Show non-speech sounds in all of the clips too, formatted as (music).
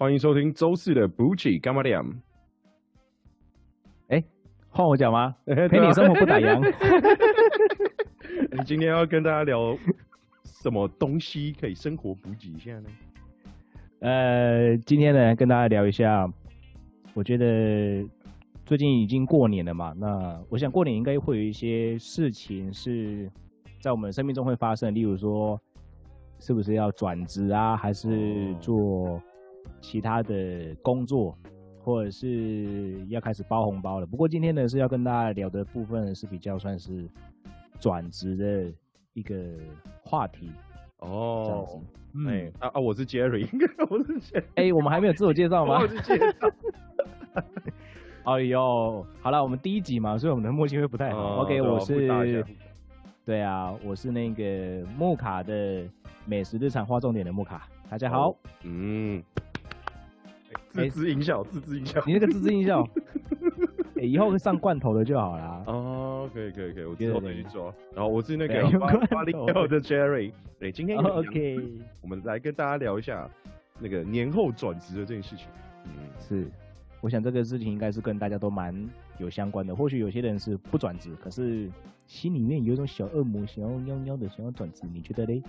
欢迎收听周四的补给干嘛点？哎，换我讲吗？(laughs) 陪你生活不打烊。(laughs) 你今天要跟大家聊什么东西可以生活补给一下呢？呃，今天呢，跟大家聊一下，我觉得最近已经过年了嘛，那我想过年应该会有一些事情是在我们生命中会发生，例如说，是不是要转职啊，还是做其他的工作，或者是要开始包红包了。不过今天呢，是要跟大家聊的部分是比较算是转职的一个话题。哦，哎啊啊！我是 Jerry，(laughs) 我是 Jerry。哎，我们还没有自我介绍吗？我是介绍。(laughs) 哎呦，好了，我们第一集嘛，所以我们的默契会不太好。OK，我是，对啊，我是那个木卡的美食日常画重点的木卡，大家好。嗯。自制音效，自制音效。你那个自制音效。(laughs) 以后上罐头的就好了。哦，可以可以可以，我之后再去做。然后我是那个八零后的 Jerry。对，今天 OK，我们来跟大家聊一下那个年后转职的这件事情。嗯，是，我想这个事情应该是跟大家都蛮有相关的。或许有些人是不转职，可是心里面有一种小恶魔想要喵喵的想要转职，你觉得嘞？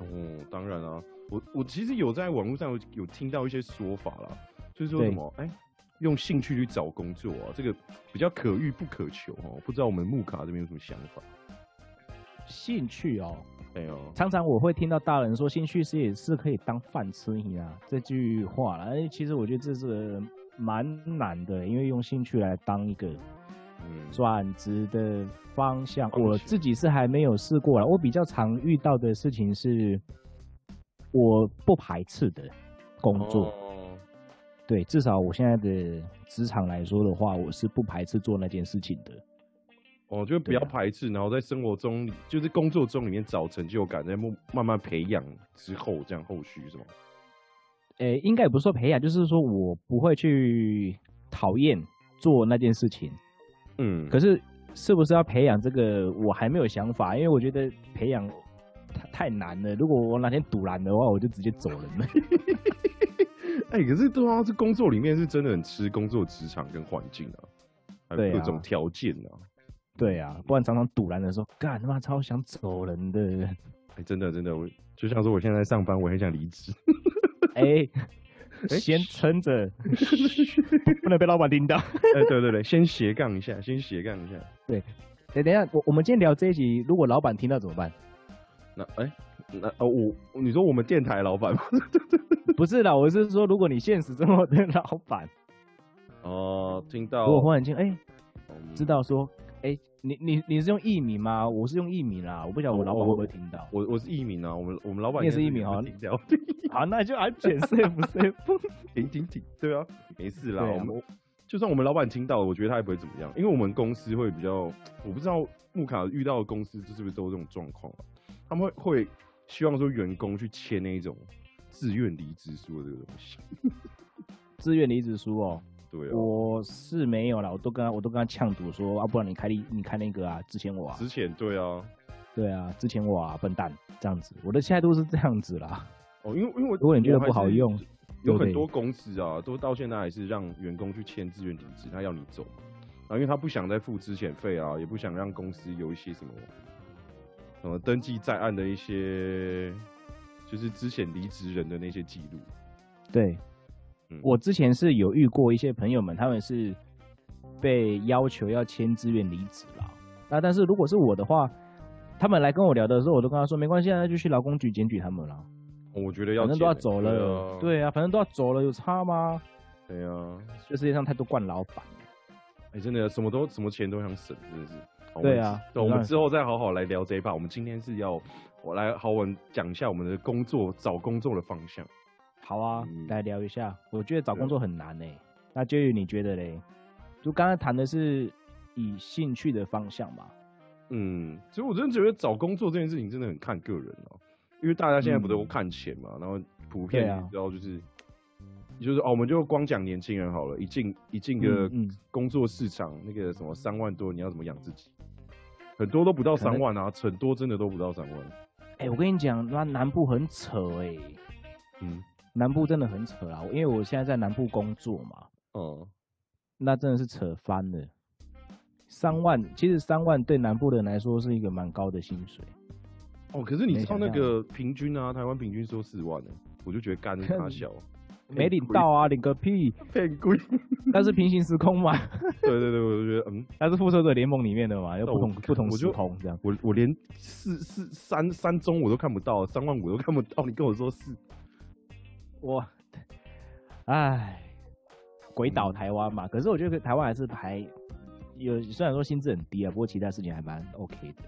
哦，当然啊，我我其实有在网络上有有听到一些说法啦，就是说什么哎。用兴趣去找工作啊，这个比较可遇不可求哦。不知道我们木卡这边有什么想法？兴趣哦，哎呦，常常我会听到大人说兴趣是也是可以当饭吃呀这句话了。哎，其实我觉得这是蛮难的，因为用兴趣来当一个转职的方向，我自己是还没有试过了。我比较常遇到的事情是，我不排斥的工作。对，至少我现在的职场来说的话，我是不排斥做那件事情的。哦，就不要排斥，然后在生活中，就是工作中里面找成就感，在慢慢慢培养之后，这样后续是吗？诶，应该也不是说培养，就是说我不会去讨厌做那件事情。嗯，可是是不是要培养这个，我还没有想法，因为我觉得培养太太难了。如果我哪天堵拦的话，我就直接走人了。(laughs) (laughs) 哎，可是对啊，这工作里面是真的很吃工作职场跟环境啊，还有各种条件啊。对啊，不然常常堵拦的时候，干他妈超想走人的。哎，真的真的，我就像说我现在上班，我很想离职。哎，(laughs) 先撑着，(laughs) 不能被老板听到。哎，对对对，先斜杠一下，先斜杠一下。对，哎，等一下，我我们今天聊这一集，如果老板听到怎么办？那哎。那哦，我你说我们电台老板吗？(laughs) 不是啦，我是说，如果你现实生活的老板，哦，听到，如果忽然间哎，知道说，哎，你你你是用艺名吗？我是用艺名啦，我不晓得我老板会不会听到。我我是艺名啊，我们我们老板也是艺名啊，好，(laughs) 那就安全 safe safe，(laughs) 停停停，对啊，没事啦。我们就算我们老板听到，我觉得他也不会怎么样，因为我们公司会比较，我不知道木卡遇到的公司是不是都这种状况啊？他们会会。希望说员工去签那种自愿离职书的这个东西，(laughs) 自愿离职书哦，对啊，我是没有了，我都跟他我都跟他呛赌说啊，不然你开你你开那个啊，之前我，之前对啊，对啊，之前我啊，笨蛋这样子，我的现在都是这样子啦。哦，因为因为如果你觉得不好用，有很多公司啊，都到现在还是让员工去签自愿离职，他要你走，然后因为他不想再付之前费啊，也不想让公司有一些什么。什么登记在案的一些，就是之前离职人的那些记录。对，我之前是有遇过一些朋友们，他们是被要求要签自愿离职了。那但是如果是我的话，他们来跟我聊的时候，我都跟他说没关系，那就去劳工局检举他们了。我觉得要反正都要走了，对啊，反正都要走了，有差吗？对啊，这世界上太多惯老板了。哎，真的什么都什么钱都想省，真的是。对啊，我们之后再好好来聊这一趴。我们今天是要我来好文讲一下我们的工作找工作的方向。好啊，来聊一下。我觉得找工作很难诶。那就你觉得嘞？就刚才谈的是以兴趣的方向嘛。嗯，其实我真的觉得找工作这件事情真的很看个人哦。因为大家现在不都看钱嘛，然后普遍你知道就是，就是哦，我们就光讲年轻人好了。一进一进个工作市场，那个什么三万多，你要怎么养自己？很多都不到三万啊，很多真的都不到三万。哎，我跟你讲，那南部很扯哎。嗯，南部真的很扯啊，因为我现在在南部工作嘛，嗯，那真的是扯翻了。三万，其实三万对南部人来说是一个蛮高的薪水。哦，可是你知道那个平均啊，台湾平均收四万呢，我就觉得干他 (laughs) 小，没领到啊，领个屁，(laughs) 骗鬼。但是平行时空嘛，(laughs) 对对对，我就觉得嗯，(laughs) 它是复仇者联盟里面的嘛，又不同不同时空这样。我我连四四三三中我都看不到，三万五都看不到，你跟我说四，我，唉，鬼岛台湾嘛，可是我觉得台湾还是还。有虽然说薪资很低啊，不过其他事情还蛮 OK 的，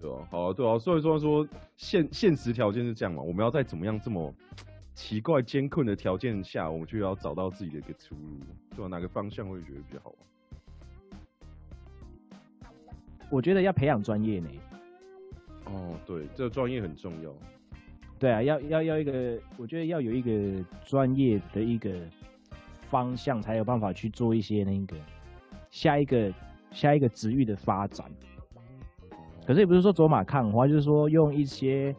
对啊，好啊，对啊，所以说说现现实条件是这样嘛，我们要再怎么样这么奇怪艰困的条件下，我们就要找到自己的一个出路，对吧？哪个方向会觉得比较好？我觉得要培养专业呢。哦，对，这个专业很重要。对啊，要要要一个，我觉得要有一个专业的一个方向，才有办法去做一些那个下一个。下一个职域的发展，可是也不是说走马看花，就是说用一些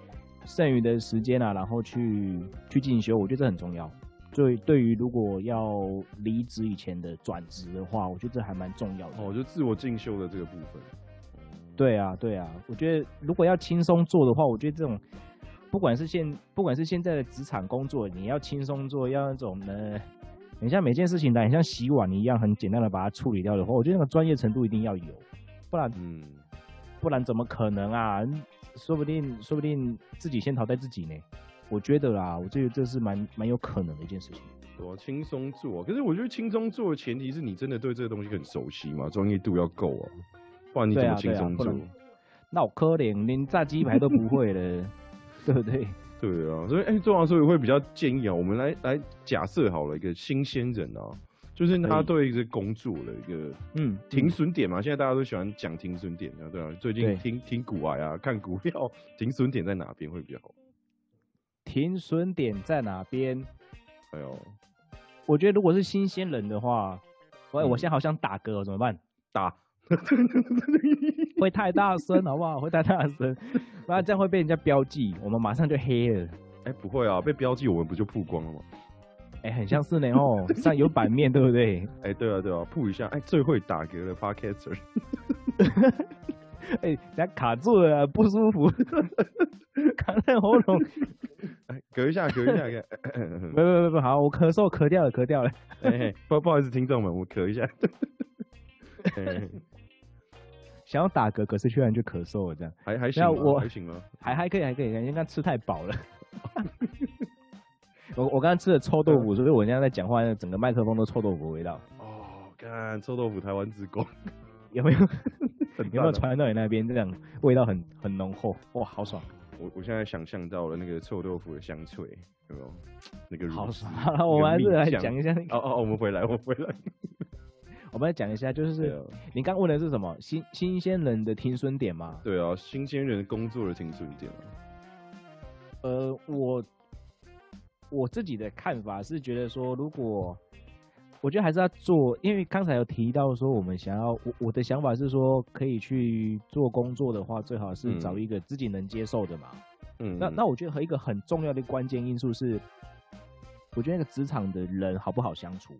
剩余的时间啊，然后去去进修，我觉得这很重要。对，对于如果要离职以前的转职的话，我觉得这还蛮重要的。哦，就自我进修的这个部分。对啊，对啊，我觉得如果要轻松做的话，我觉得这种不管是现不管是现在的职场工作，你要轻松做，要那种呢。你像每件事情呢，你像洗碗一样很简单的把它处理掉的话，我觉得那个专业程度一定要有，不然，嗯，不然怎么可能啊？说不定，说不定自己先淘汰自己呢。我觉得啦，我觉得这是蛮蛮有可能的一件事情。我轻松做，可是我觉得轻松做的前提是你真的对这个东西很熟悉嘛，专业度要够啊，不然你怎么轻松做？那我可怜，连炸鸡排都不会了，(laughs) 对不对？对啊，所以哎，做完所以会比较建议啊，我们来来假设好了一个新鲜人啊，就是他对一个工作的一个嗯停损点嘛，现在大家都喜欢讲停损点啊，对啊，最近听听股癌啊，(laughs) 看股票停损点在哪边会比较好？停损点在哪边？哎呦，我觉得如果是新鲜人的话，喂，我现在好想打嗝，怎么办？打。(laughs) 会太大声，好不好？(laughs) 会太大声，不然这样会被人家标记，我们马上就黑了。哎，不会啊，被标记我们不就曝光了吗？哎，很像是呢哦，(laughs) 上有版面，对不对？哎，对啊，对啊，铺一下。哎，最会打嗝的 podcaster。(laughs) 哎，等下卡住了，不舒服，(laughs) 卡在喉咙。哎，隔一下，隔一下，不不不不，好，我咳嗽咳掉了，咳掉了。哎，不不好意思，听众们，我咳一下。想要打嗝，可是居然就咳嗽了，这样还还行我还行吗？还还可以，还可以，因为刚吃太饱了。我我刚刚吃了臭豆腐，所以我现在在讲话，整个麦克风都臭豆腐味道。哦，看臭豆腐台湾之光，(laughs) (laughs) 有没有？有没有传到你那边？这样味道很很浓厚，哇，好爽！我我现在想象到了那个臭豆腐的香脆，有没有？那个好爽！好了，我们还是来讲一下那个。哦哦，我们回来，我回来。(laughs) 我们来讲一下，就是你刚问的是什么新新鲜人的停损点吗？对啊，新鲜人工作的停损点呃，我我自己的看法是觉得说，如果我觉得还是要做，因为刚才有提到说，我们想要我我的想法是说，可以去做工作的话，最好是找一个自己能接受的嘛。嗯，那那我觉得和一个很重要的关键因素是，我觉得那个职场的人好不好相处。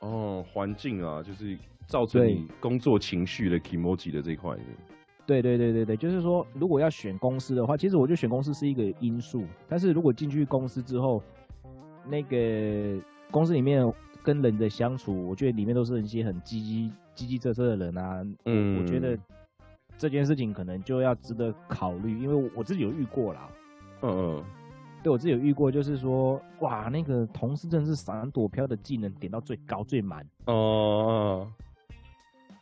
哦，环境啊，就是造成你工作情绪的 emoji 的这一块。对对对对对，就是说，如果要选公司的话，其实我觉得选公司是一个因素。但是如果进去公司之后，那个公司里面跟人的相处，我觉得里面都是一些很积极、积极、啧啧的人啊。嗯，我觉得这件事情可能就要值得考虑，因为我自己有遇过啦。嗯嗯。对我自己有遇过，就是说，哇，那个同事真的是闪躲飘的技能点到最高最满哦，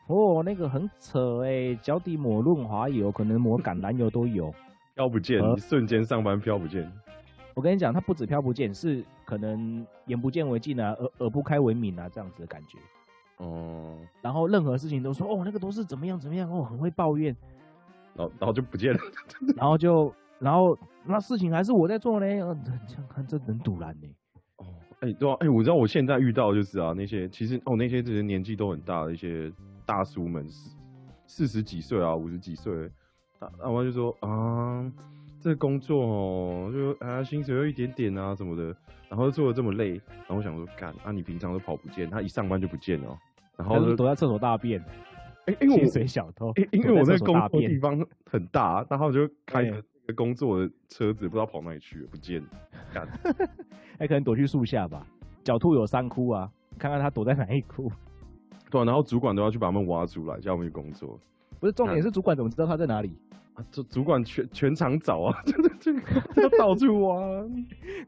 哦，那个很扯哎，脚底抹润滑油，可能抹橄榄油都有，飘不见，瞬间上班飘不见。我跟你讲，他不止飘不见，是可能眼不见为净啊，耳耳不开为明啊，这样子的感觉。哦，然后任何事情都说，哦，那个都是怎么样怎么样，哦，很会抱怨，然后然后就不见了，(laughs) 然后就。然后那事情还是我在做呢，这样看这能堵然呢。哦，哎，对啊，哎，我知道我现在遇到就是啊，那些其实哦，那些这些年纪都很大的一些大叔们，四四十几岁啊，五十几岁，他他们就说啊，这个工作哦，就啊薪水有一点点啊什么的，然后做的这么累，然后我想说，干啊你平常都跑不见，他一上班就不见了，然后躲在厕所大便。哎，因为薪水小偷，因为我那个工作地方很大，然后就开着个工作的车子，不知道跑哪里去了，不见，干，还 (laughs) 可能躲去树下吧。狡兔有三窟啊，看看他躲在哪一窟。对，然后主管都要去把他们挖出来，叫我们去工作。不是重点是主管怎么知道他在哪里？啊，主主管全全场找啊，(laughs) 真的这个到处挖。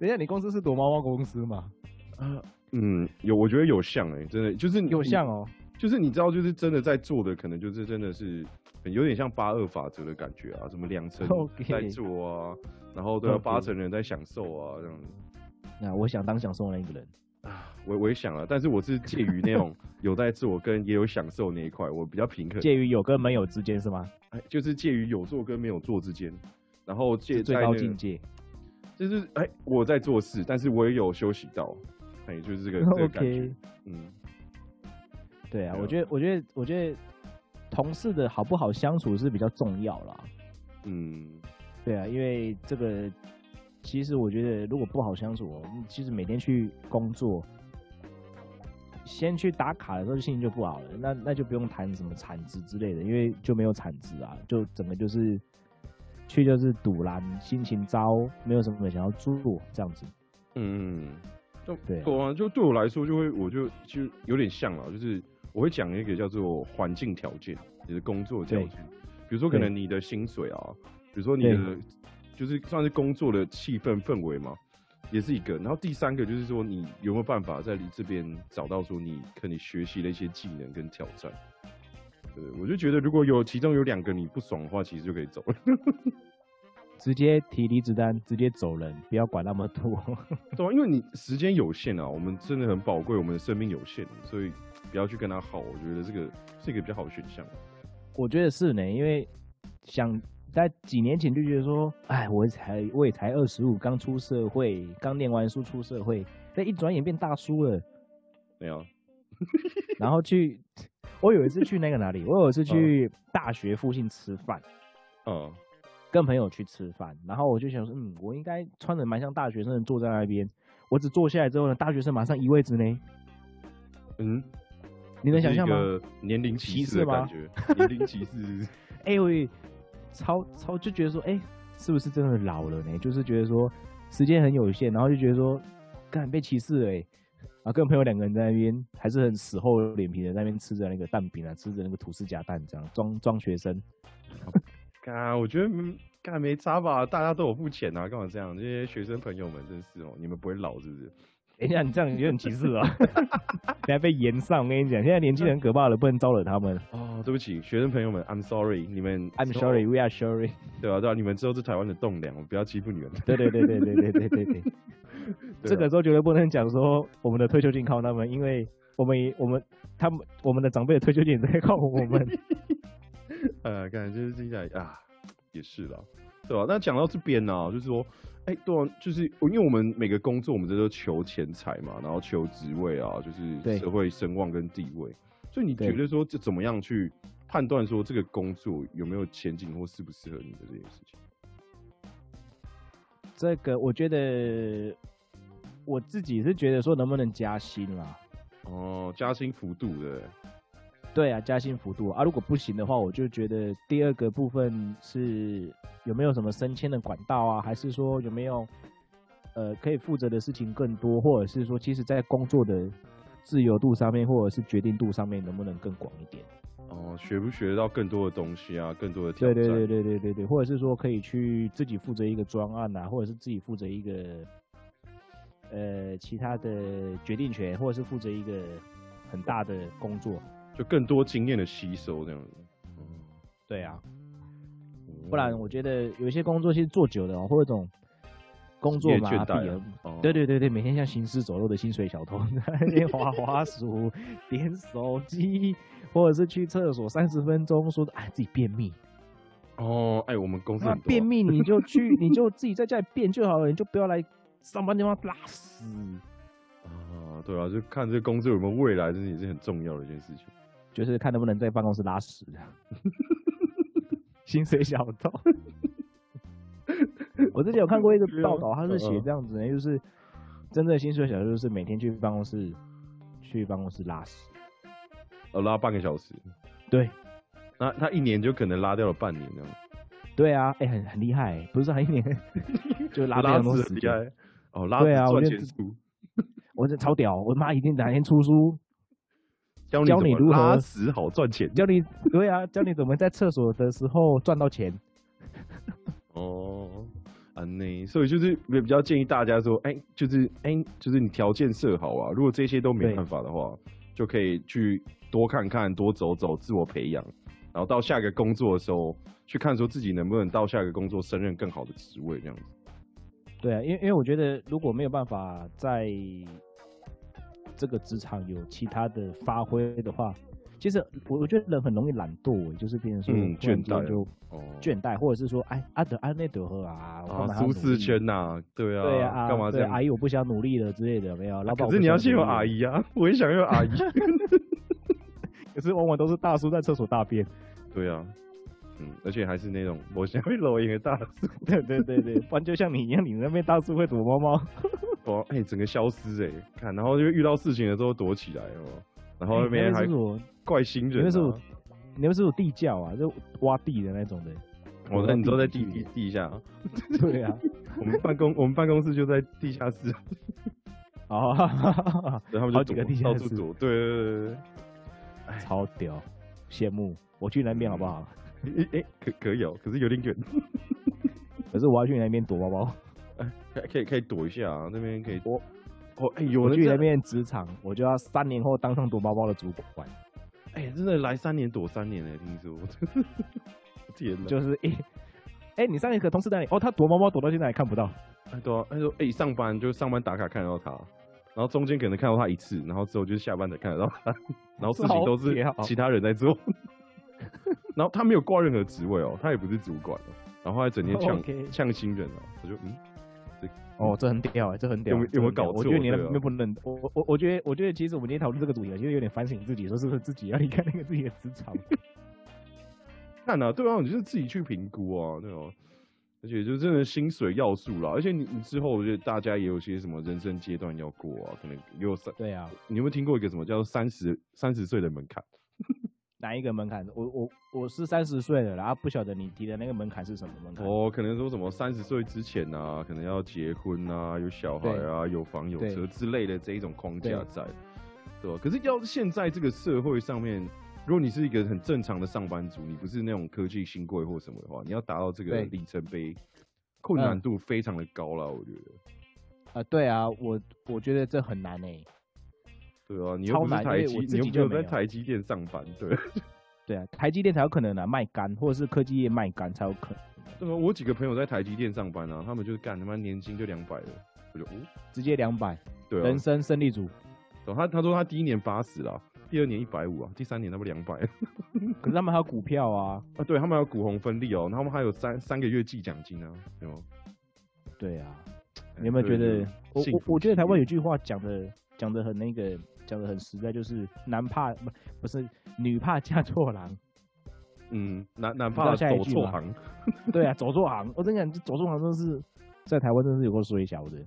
等下，你公司是躲猫猫公司吗？啊，嗯，有，我觉得有像哎，真的就是有像哦。就是你知道，就是真的在做的，可能就是真的是有点像八二法则的感觉啊，什么两层在做啊，然后都要八成人在享受啊，这样子。那我想当享受那一个人啊，我我也想了，但是我是介于那种 (laughs) 有在做跟也有享受那一块，我比较平衡。介于有跟没有之间是吗？哎，就是介于有做跟没有做之间，然后介最高境界，就是哎我在做事，但是我也有休息到，哎，就是这个这个感觉，(laughs) 嗯。对啊，我觉得，我觉得，我觉得同事的好不好相处是比较重要啦。嗯，对啊，因为这个其实我觉得，如果不好相处，其实每天去工作，先去打卡的时候心情就不好了。那那就不用谈什么产值之类的，因为就没有产值啊，就整个就是去就是堵拦，心情糟，没有什么想要做这样子。嗯，就对啊，就对我来说，就会我就其实有点像了，就是。我会讲一个叫做环境条件，你的工作条件，比如说可能你的薪水啊，比如说你的就是算是工作的气氛氛围嘛，也是一个。然后第三个就是说你有没有办法在你这边找到说你可能学习的一些技能跟挑战。对，我就觉得如果有其中有两个你不爽的话，其实就可以走了，(laughs) 直接提离职单，直接走人，不要管那么多。对，因为你时间有限啊，我们真的很宝贵，我们的生命有限，所以。不要去跟他耗，我觉得这个是一个比较好的选项。我觉得是呢，因为想在几年前就觉得说，哎，我才我也才二十五，刚出社会，刚念完书出社会，这一转眼变大叔了。没有。(laughs) (laughs) 然后去，我有一次去那个哪里？我有一次去大学附近吃饭。嗯。跟朋友去吃饭，然后我就想说，嗯，我应该穿的蛮像大学生，坐在那边。我只坐下来之后呢，大学生马上移位置呢。嗯。你能想象吗？年龄歧视的感觉，年龄歧视。(laughs) 哎，我超超就觉得说，哎，是不是真的老了呢？就是觉得说时间很有限，然后就觉得说，干被歧视了哎。啊，跟朋友两个人在那边，还是很死厚脸皮的在那边吃着那个蛋饼啊，吃着那个吐司夹蛋，这样装装学生。啊，我觉得干没差吧？大家都有付钱啊，干嘛这样？这些学生朋友们真是哦，你们不会老是不是？等一下，你这样有点歧视啊！(laughs) 你还被延上，我跟你讲，现在年轻人可怕了，不能招惹他们。哦，对不起，学生朋友们，I'm sorry，你们，I'm sorry，we are sorry，对啊？对啊？你们之后是台湾的栋梁，我不要欺负你们。对对对对对对对对对。(laughs) 这个时候绝对不能讲说我们的退休金靠他们，因为我们我们他们我们的长辈的退休金在靠我们。(laughs) 呃，感觉就是听起来啊，也是啦，对吧？那讲到这边呢，就是说。哎，对啊，就是因为我们每个工作，我们这都求钱财嘛，然后求职位啊，就是社会声望跟地位。所以你觉得说，这怎么样去判断说这个工作有没有前景或适不适合你的这件事情？这个我觉得我自己是觉得说，能不能加薪啦？哦，加薪幅度的。对啊，加薪幅度啊，如果不行的话，我就觉得第二个部分是有没有什么升迁的管道啊，还是说有没有呃可以负责的事情更多，或者是说其实在工作的自由度上面，或者是决定度上面能不能更广一点？哦，学不学得到更多的东西啊，更多的挑战？对对对对对对对，或者是说可以去自己负责一个专案啊，或者是自己负责一个呃其他的决定权，或者是负责一个很大的工作。就更多经验的吸收这样子，嗯，对啊，不然我觉得有一些工作其实做久了，或者种工作麻痹了，对对对对，每天像行尸走肉的薪水小偷，在那边滑滑鼠、点手机，或者是去厕所三十分钟，说哎自己便秘，哦，哎我们公司便秘你就去，(laughs) 你就自己在家里便就好了，你就不要来上班地方拉屎啊，对啊，就看这个工作有没有未来，这也是很重要的一件事情。就是看能不能在办公室拉屎，薪水小偷。我之前有看过一个报道，他是写这样子，就是真正薪水小就是每天去办公室去办公室拉屎，呃，拉半个小时。对，那他一年就可能拉掉了半年这样。对啊，哎，很很厉害，不是说一年 (laughs) 就拉拉多时间哦，拉对啊，我就 (laughs) 我这超屌，我妈一定哪天出书教你如何拉屎好赚钱，教你对啊，教你怎么在厕所的时候赚到钱。哦，啊那，所以就是也比较建议大家说，哎，就是哎，就是你条件设好啊，如果这些都没办法的话，就可以去多看看，多走走，自我培养，然后到下一个工作的时候。去看说自己能不能到下一个工作升任更好的职位这样子。对啊，因为因为我觉得如果没有办法在这个职场有其他的发挥的话，其实我我觉得人很容易懒惰，就是变成说倦怠就倦怠，或者是说哎阿德阿内德赫啊，舒适圈呐，对啊，对啊，干嘛这样？阿姨我不想努力了之类的，没有。可是你要先有阿姨啊，(laughs) 我也想要阿姨。(laughs) 可是往往都是大叔在厕所大便。对啊。嗯，而且还是那种我想会搂一个大叔，(laughs) 对对对对，不然就像你一样，你那边大叔会躲猫猫，(laughs) 哦，哎，整个消失哎，看，然后就遇到事情的时候躲起来哦，然后那边还怪新人，那是我，你们是有地窖啊，就挖地的那种的，我在你都在地地地下，(laughs) 对啊，我们办公我们办公室就在地下室，哦，然后好几个地下室，对对对对，超屌，羡慕，我去那边好不好？哎哎，可可以哦，可是有点远。(laughs) 可是我要去你那边躲包包，哎，可以可以躲一下啊，那边可以躲。哦，哎，有人去那边职场，我就要三年后当上躲包包的主管。哎，真的来三年躲三年呢，听说。(laughs) 天哪！就是一，哎，你上一个同事在哪里？哦，他躲猫猫躲到现在还看不到。哎，对啊，他说，哎，上班就上班打卡看得到他，然后中间可能看到他一次，然后之后就是下班才看得到他，(laughs) 然后事情都是其他人在做。然后他没有挂任何职位哦，他也不是主管哦，然后还整天呛 (laughs) 呛新人哦，我就嗯，这哦这很屌哎，这很屌，有有没有搞错？我觉得你那边不能，我我我觉得我觉得其实我们今天讨论这个主题，其实有点反省自己，说是不是自己要离开那个自己的职场？看啊，对啊，你就是自己去评估啊，对哦，而且就真的薪水要素啦，而且你你之后我觉得大家也有些什么人生阶段要过啊，可能有三对啊，你有没有听过一个什么叫做三十三十岁的门槛？哪一个门槛？我我我是三十岁的，然后不晓得你提的那个门槛是什么门槛？哦，可能说什么三十岁之前啊，可能要结婚啊，有小孩啊，有房有车之类的这一种框架在，对吧？可是要是现在这个社会上面，如果你是一个很正常的上班族，你不是那种科技新贵或什么的话，你要达到这个里程碑，困难度非常的高了，我觉得。啊，对啊，我我觉得这很难诶。对啊，你又不是台积，你又没有在台积电上班，对。(laughs) 对啊，台积电才有可能啊，卖干，或者是科技业卖干才有可能。对啊，我几个朋友在台积电上班啊，他们就是干他妈年薪就两百了，我就哦，直接两百，对啊，人生胜利组。他他说他第一年八十了，第二年一百五啊，第三年他不两百。(laughs) 可是他们还有股票啊，啊，对他们还有股红分利哦，他们还有三三个月计奖金啊，对吗？对啊，你有没有觉得？我我我觉得台湾有句话讲的讲的很那个。讲的很实在，就是男怕不不是女怕嫁错郎，嗯，男男怕走错行，(laughs) 对啊，走错行。我跟你讲，走错行真的是在台湾真的是有个衰小的。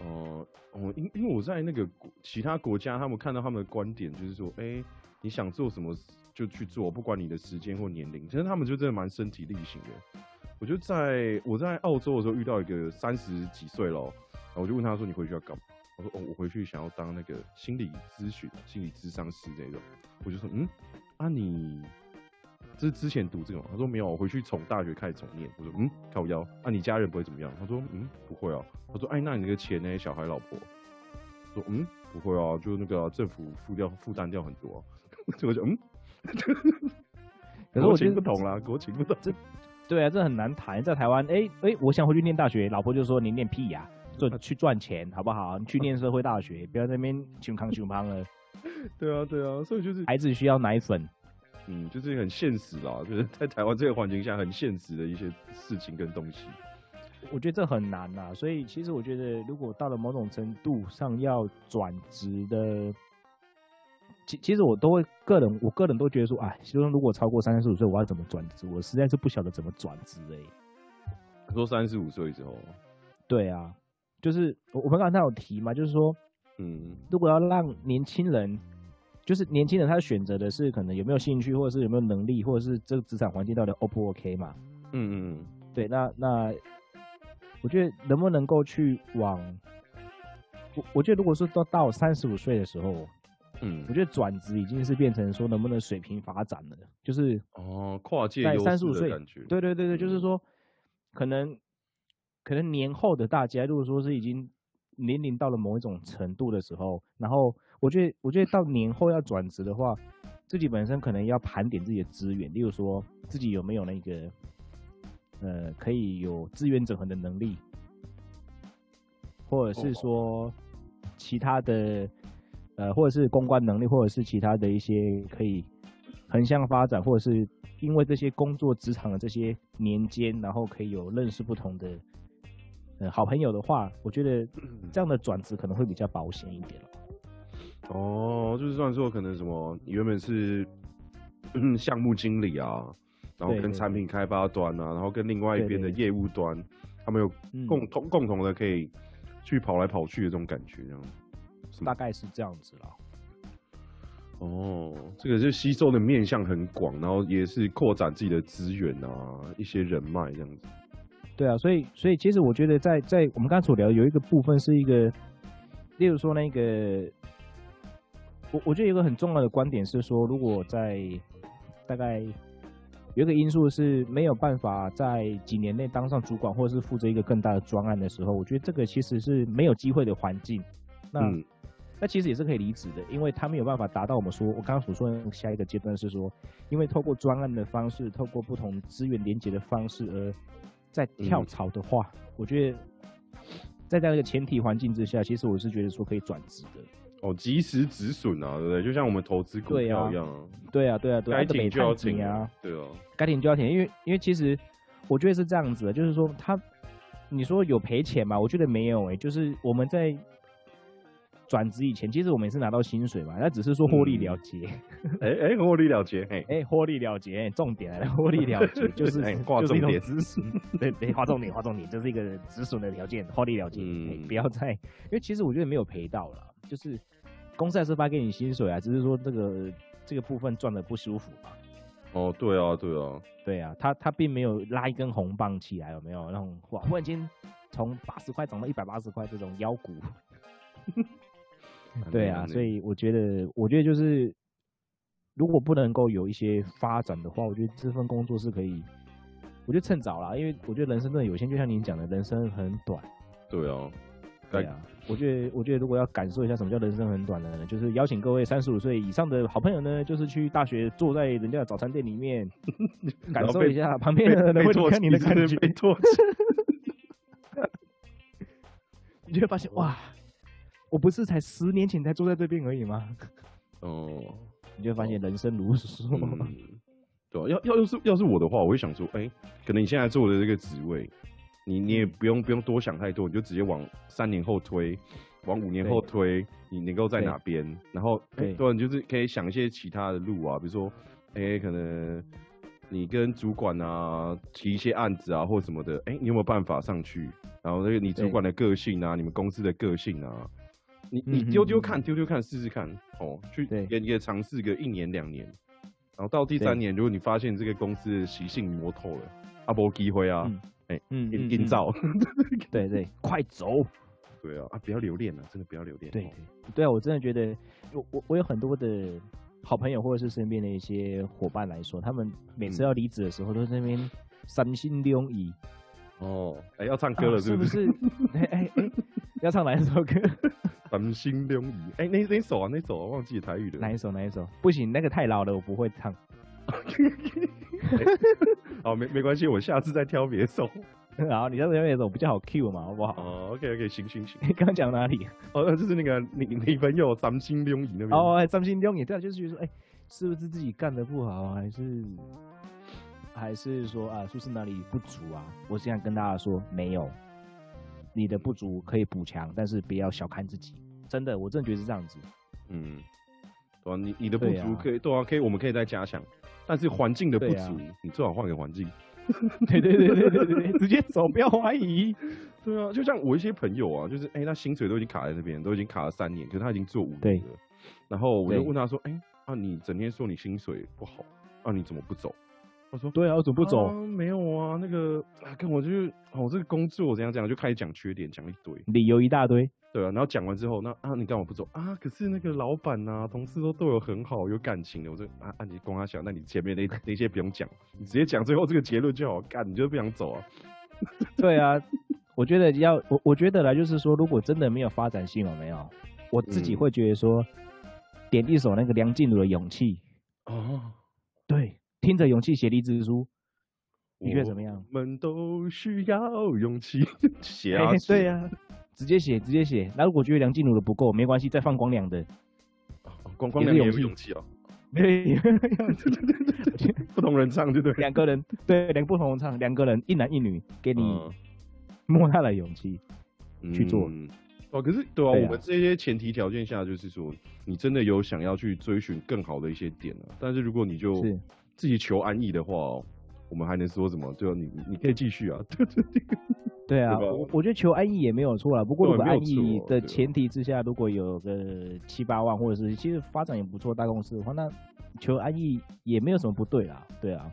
哦哦，因因为我在那个其他国家，他们看到他们的观点就是说，哎，你想做什么就去做，不管你的时间或年龄。其实他们就真的蛮身体力行的。我就在我在澳洲的时候遇到一个三十几岁了，我就问他说：“你回去要干嘛？”我说哦，我回去想要当那个心理咨询、心理咨商师这种。我就说嗯，啊你这是之前读这个吗？他说没有，我回去从大学开始重念。我说嗯，靠腰。啊你家人不会怎么样？他说嗯，不会啊。他说哎，那你那个钱呢？小孩、老婆？说嗯，不会啊，就那个政府付掉、负担掉很多。(laughs) 我就嗯，(laughs) 可是我觉得不懂啦，国情不同。这对啊，这很难谈。在台湾，哎哎，我想回去念大学，老婆就说你念屁呀。赚去赚钱好不好？你去念社会大学，(laughs) 不要在那边穷康穷胖了。对啊，对啊，所以就是孩子需要奶粉，嗯，就是很现实啦，就是在台湾这个环境下很现实的一些事情跟东西。我觉得这很难呐，所以其实我觉得，如果到了某种程度上要转职的，其其实我都会个人，我个人都觉得说，哎，其实如果超过三十五岁，我要怎么转职？我实在是不晓得怎么转职哎。说三十五岁之后，对啊，就是我我们刚才有提嘛，就是说，嗯，如果要让年轻人，就是年轻人他选择的是可能有没有兴趣，或者是有没有能力，或者是这个职场环境到底 O 不 OK 嘛？嗯嗯，对，那那我觉得能不能够去往，我我觉得如果说到到三十五岁的时候。嗯，我觉得转职已经是变成说能不能水平发展了，就是哦，跨界在三十五岁感觉，对对对对，就是说可能可能年后的大家，如果说是已经年龄到了某一种程度的时候，然后我觉得我觉得到年后要转职的话，自己本身可能要盘点自己的资源，例如说自己有没有那个呃可以有资源整合的能力，或者是说其他的。呃，或者是公关能力，或者是其他的一些可以横向发展，或者是因为这些工作职场的这些年间，然后可以有认识不同的呃好朋友的话，我觉得 (clears throat) 这样的转职可能会比较保险一点哦，就是算说可能什么，原本是项目经理啊，然后跟产品开发端啊，然后跟另外一边的业务端，他们有共同共同的可以去跑来跑去的这种感觉，这样。大概是这样子了。哦，这个是吸收的面向很广，然后也是扩展自己的资源啊，一些人脉这样子。对啊，所以所以其实我觉得在在我们刚才所聊有一个部分是一个，例如说那个，我我觉得有个很重要的观点是说，如果在大概有一个因素是没有办法在几年内当上主管，或者是负责一个更大的专案的时候，我觉得这个其实是没有机会的环境。那那其实也是可以离职的，因为他没有办法达到我们说，我刚刚所说的下一个阶段是说，因为透过专案的方式，透过不同资源连接的方式，而在跳槽的话，我觉得在这样一个前提环境之下，其实我是觉得说可以转职的。哦，及时止损啊，对不对？就像我们投资股票一样。对啊，对啊，对啊，该停就要停啊。对啊，该停就要停，因为因为其实我觉得是这样子的，就是说他，你说有赔钱吗？我觉得没有诶，就是我们在。转职以前，其实我们也是拿到薪水嘛，那只是说获利了结。哎哎，获利了结，哎哎，(laughs) 获利了结，重点来了，(laughs) 获利了结 (laughs) 就是挂重点，止损。对对，划重点，划重点，这是一个止损的条件，获利了结。嗯，不要再，因为其实我觉得没有赔到了，就是公司还是发给你薪水啊，只是说这个这个部分赚的不舒服嘛。哦，对啊，对啊，对啊，他他并没有拉一根红棒起来，有没有那种哇，忽然间从八十块涨到一百八十块这种妖股。对啊，所以我觉得，我觉得就是，如果不能够有一些发展的话，我觉得这份工作是可以，我觉得趁早啦，因为我觉得人生真的有限，就像您讲的，人生很短。对啊，对啊，我觉得，我觉得如果要感受一下什么叫人生很短呢，就是邀请各位三十五岁以上的好朋友呢，就是去大学坐在人家的早餐店里面，(laughs) 感受一下旁边的人会看你的感觉，(laughs) 你就会发现哇。我不是才十年前才坐在这边而已吗？哦，(laughs) 你就发现人生如梭。对，要要要是要是我的话，我会想说，哎，可能你现在做的这个职位，你你也不用不用多想太多，你就直接往三年后推，往五年后推，你能够在哪边？然后，对，你就是可以想一些其他的路啊，比如说，哎，可能你跟主管啊提一些案子啊，或者什么的，哎，你有没有办法上去？然后那个你主管的个性啊，你们公司的个性啊。你你丢丢看，丢丢看，试试看，哦，去也也尝试个一年两年，然后到第三年，如果你发现这个公司的习性摸透了，阿波机会啊，哎，嗯，营造，对对，(laughs) 快走，对啊，啊，不要留恋了，真的不要留恋。对对啊，我真的觉得，我我我有很多的好朋友或者是身边的一些伙伴来说，他们每次要离职的时候，都在那边三心两意。哦，哎，要唱歌了是不是？哎哎 (laughs) 哎，(laughs) 要唱哪一首歌？(laughs) 三心两意，哎，那那首啊，那首啊忘记台语的。哪一首？哪一首？不行，那个太老了，我不会唱。好，没没关系，我下次再挑别首。好，你下次挑别首比较好 Q 嘛，好不好？哦，OK OK，行行行。你刚讲哪里？哦，就是那个你你朋友三心两意那边。哦，三心两意，对啊，就是觉得说，哎，是不是自己干的不好，还是还是说啊，是不是哪里不足啊？我现在跟大家说，没有。你的不足可以补强，但是不要小看自己。真的，我真的觉得是这样子。嗯，对啊，你你的不足可以，对啊，可以，我们可以再加强。但是环境的不足，你最好换个环境。(laughs) 对对对对对对，直接走，不要怀疑。对啊，就像我一些朋友啊，就是哎，他薪水都已经卡在那边，都已经卡了三年，可是他已经做五年了。然后我就问他说：“哎，啊，你整天说你薪水不好，啊，你怎么不走？”他说：“对啊，我怎么不走？没有啊，那个啊，跟我就是哦，这个工作怎样怎样，就开始讲缺点，讲一堆理由一大堆。对啊，然后讲完之后，那啊，你干嘛不走啊？可是那个老板呐，同事都对我很好，有感情的。我说啊，啊，你光他想，那你前面那那些不用讲，你直接讲最后这个结论就好。干，你就是不想走啊？(laughs) 对啊，我觉得要我我觉得啦，就是说，如果真的没有发展性，有没有？我自己会觉得说，点一首那个梁静茹的《勇气》哦，对，听着《勇气》写离职书，你觉得怎么样？我们都需要勇气 (laughs) 写啊，对呀。直接写，直接写。那如果觉得梁静茹的不够，没关系，再放光良的。光光良也有勇气哦。(laughs) 对，不同人唱，对不对？两个人，对，两个不同人唱，两个人，一男一女，给你莫大的勇气去做。哦，可是对啊，我们这些前提条件下，就是说，你真的有想要去追寻更好的一些点啊。但是如果你就自己求安逸的话，我们还能说什么？就你，你可以继续啊。对对对。对啊，我我觉得求安逸也没有错啦。不过如果安逸的前提之下，如果有个七八万，或者是其实发展也不错大公司的话，那求安逸也没有什么不对啦。对啊。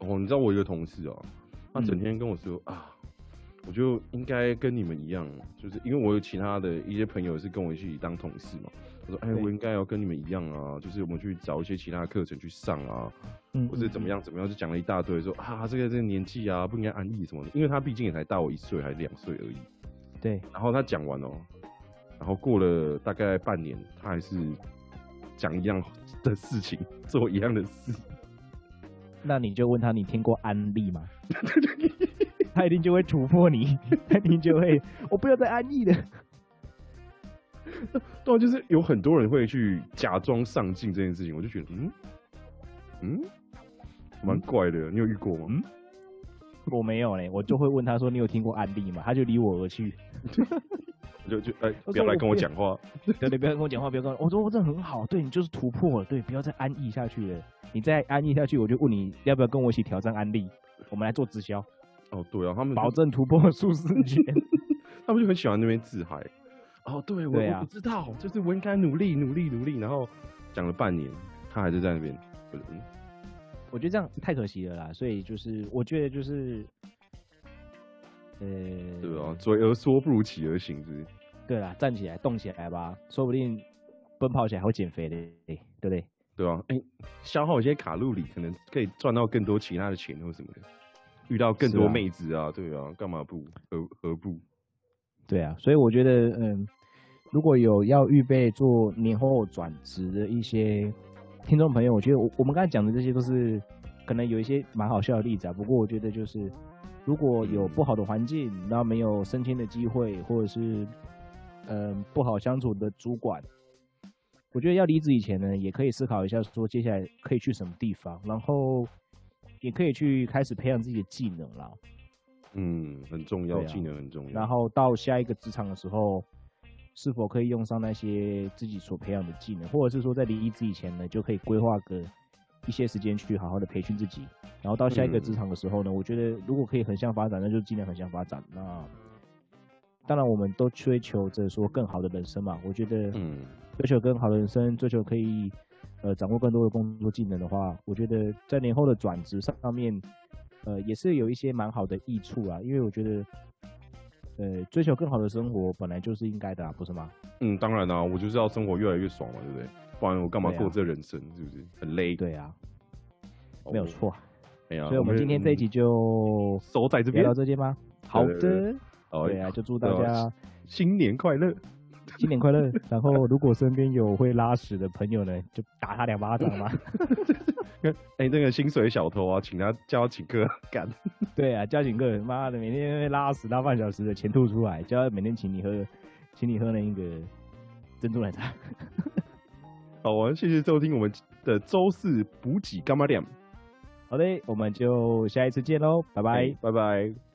哦，你知道我一个同事哦，他整天跟我说啊，我就应该跟你们一样，就是因为我有其他的一些朋友是跟我一起当同事嘛。他说：“哎，我应该要跟你们一样啊，就是我们去找一些其他课程去上啊，或者怎么样怎么样，就讲了一大堆，说啊，这个这个年纪啊，不应该安逸什么的，因为他毕竟也才大我一岁还是两岁而已。对。然后他讲完哦，然后过了大概半年，他还是讲一样的事情，做一样的事。那你就问他，你听过安利吗？(laughs) 他一定就会突破你，他一定就会，我不要再安逸了。” (laughs) 对，就是有很多人会去假装上进这件事情，我就觉得，嗯嗯，蛮怪的。你有遇过吗？嗯，我没有嘞，我就会问他说：“你有听过案例吗？”他就离我而去，(laughs) 就就哎，不要来跟我讲话，对，你不要跟我讲话，不要跟我。我说我这很好，对你就是突破了，对，不要再安逸下去了。你再安逸下去，我就问你要不要跟我一起挑战安利，我们来做直销。哦，对啊，他们保证突破数字圈，(laughs) 他们就很喜欢那边自嗨。哦，对，我我不知道，就是我应该努力努力努力，然后讲了半年，他还是在那边。嗯，我觉得这样太可惜了啦，所以就是我觉得就是，呃，对啊，嘴而说不如起而行，是不是？对啦，站起来动起来吧，说不定奔跑起来会减肥的，对不对？对啊，哎，消耗一些卡路里，可能可以赚到更多其他的钱或什么的，遇到更多妹子啊，对啊，干嘛不何何不？对啊，所以我觉得，嗯，如果有要预备做年后转职的一些听众朋友，我觉得我我们刚才讲的这些都是可能有一些蛮好笑的例子啊。不过我觉得就是，如果有不好的环境，然后没有升迁的机会，或者是嗯不好相处的主管，我觉得要离职以前呢，也可以思考一下，说接下来可以去什么地方，然后也可以去开始培养自己的技能了。嗯，很重要，技能很重要。然后到下一个职场的时候，是否可以用上那些自己所培养的技能，或者是说在离职以前呢，就可以规划个一些时间去好好的培训自己。然后到下一个职场的时候呢，我觉得如果可以横向发展，那就尽量横向发展。那当然，我们都追求着说更好的人生嘛。我觉得，嗯，追求更好的人生，追求可以呃掌握更多的工作技能的话，我觉得在年后的转职上面。呃，也是有一些蛮好的益处啊，因为我觉得，呃，追求更好的生活本来就是应该的，不是吗？嗯，当然啦，我就是要生活越来越爽嘛，对不对？不然我干嘛过这人生？是不是很累？对啊，没有错。没有，所以我们今天这一集就收在这边到这边吗？好的。对啊，就祝大家新年快乐。新年快乐！然后，如果身边有会拉屎的朋友呢，就打他两巴掌嘛。(laughs) 哎，那个薪水小偷啊，请他叫他请客干。对啊，叫请客，妈的，每天拉屎拉半小时的钱吐出来，叫他每天请你喝，请你喝那个珍珠奶茶。(laughs) 好啊，谢谢收听我们的周四补给干嘛点。好的，我们就下一次见喽，拜拜，拜拜。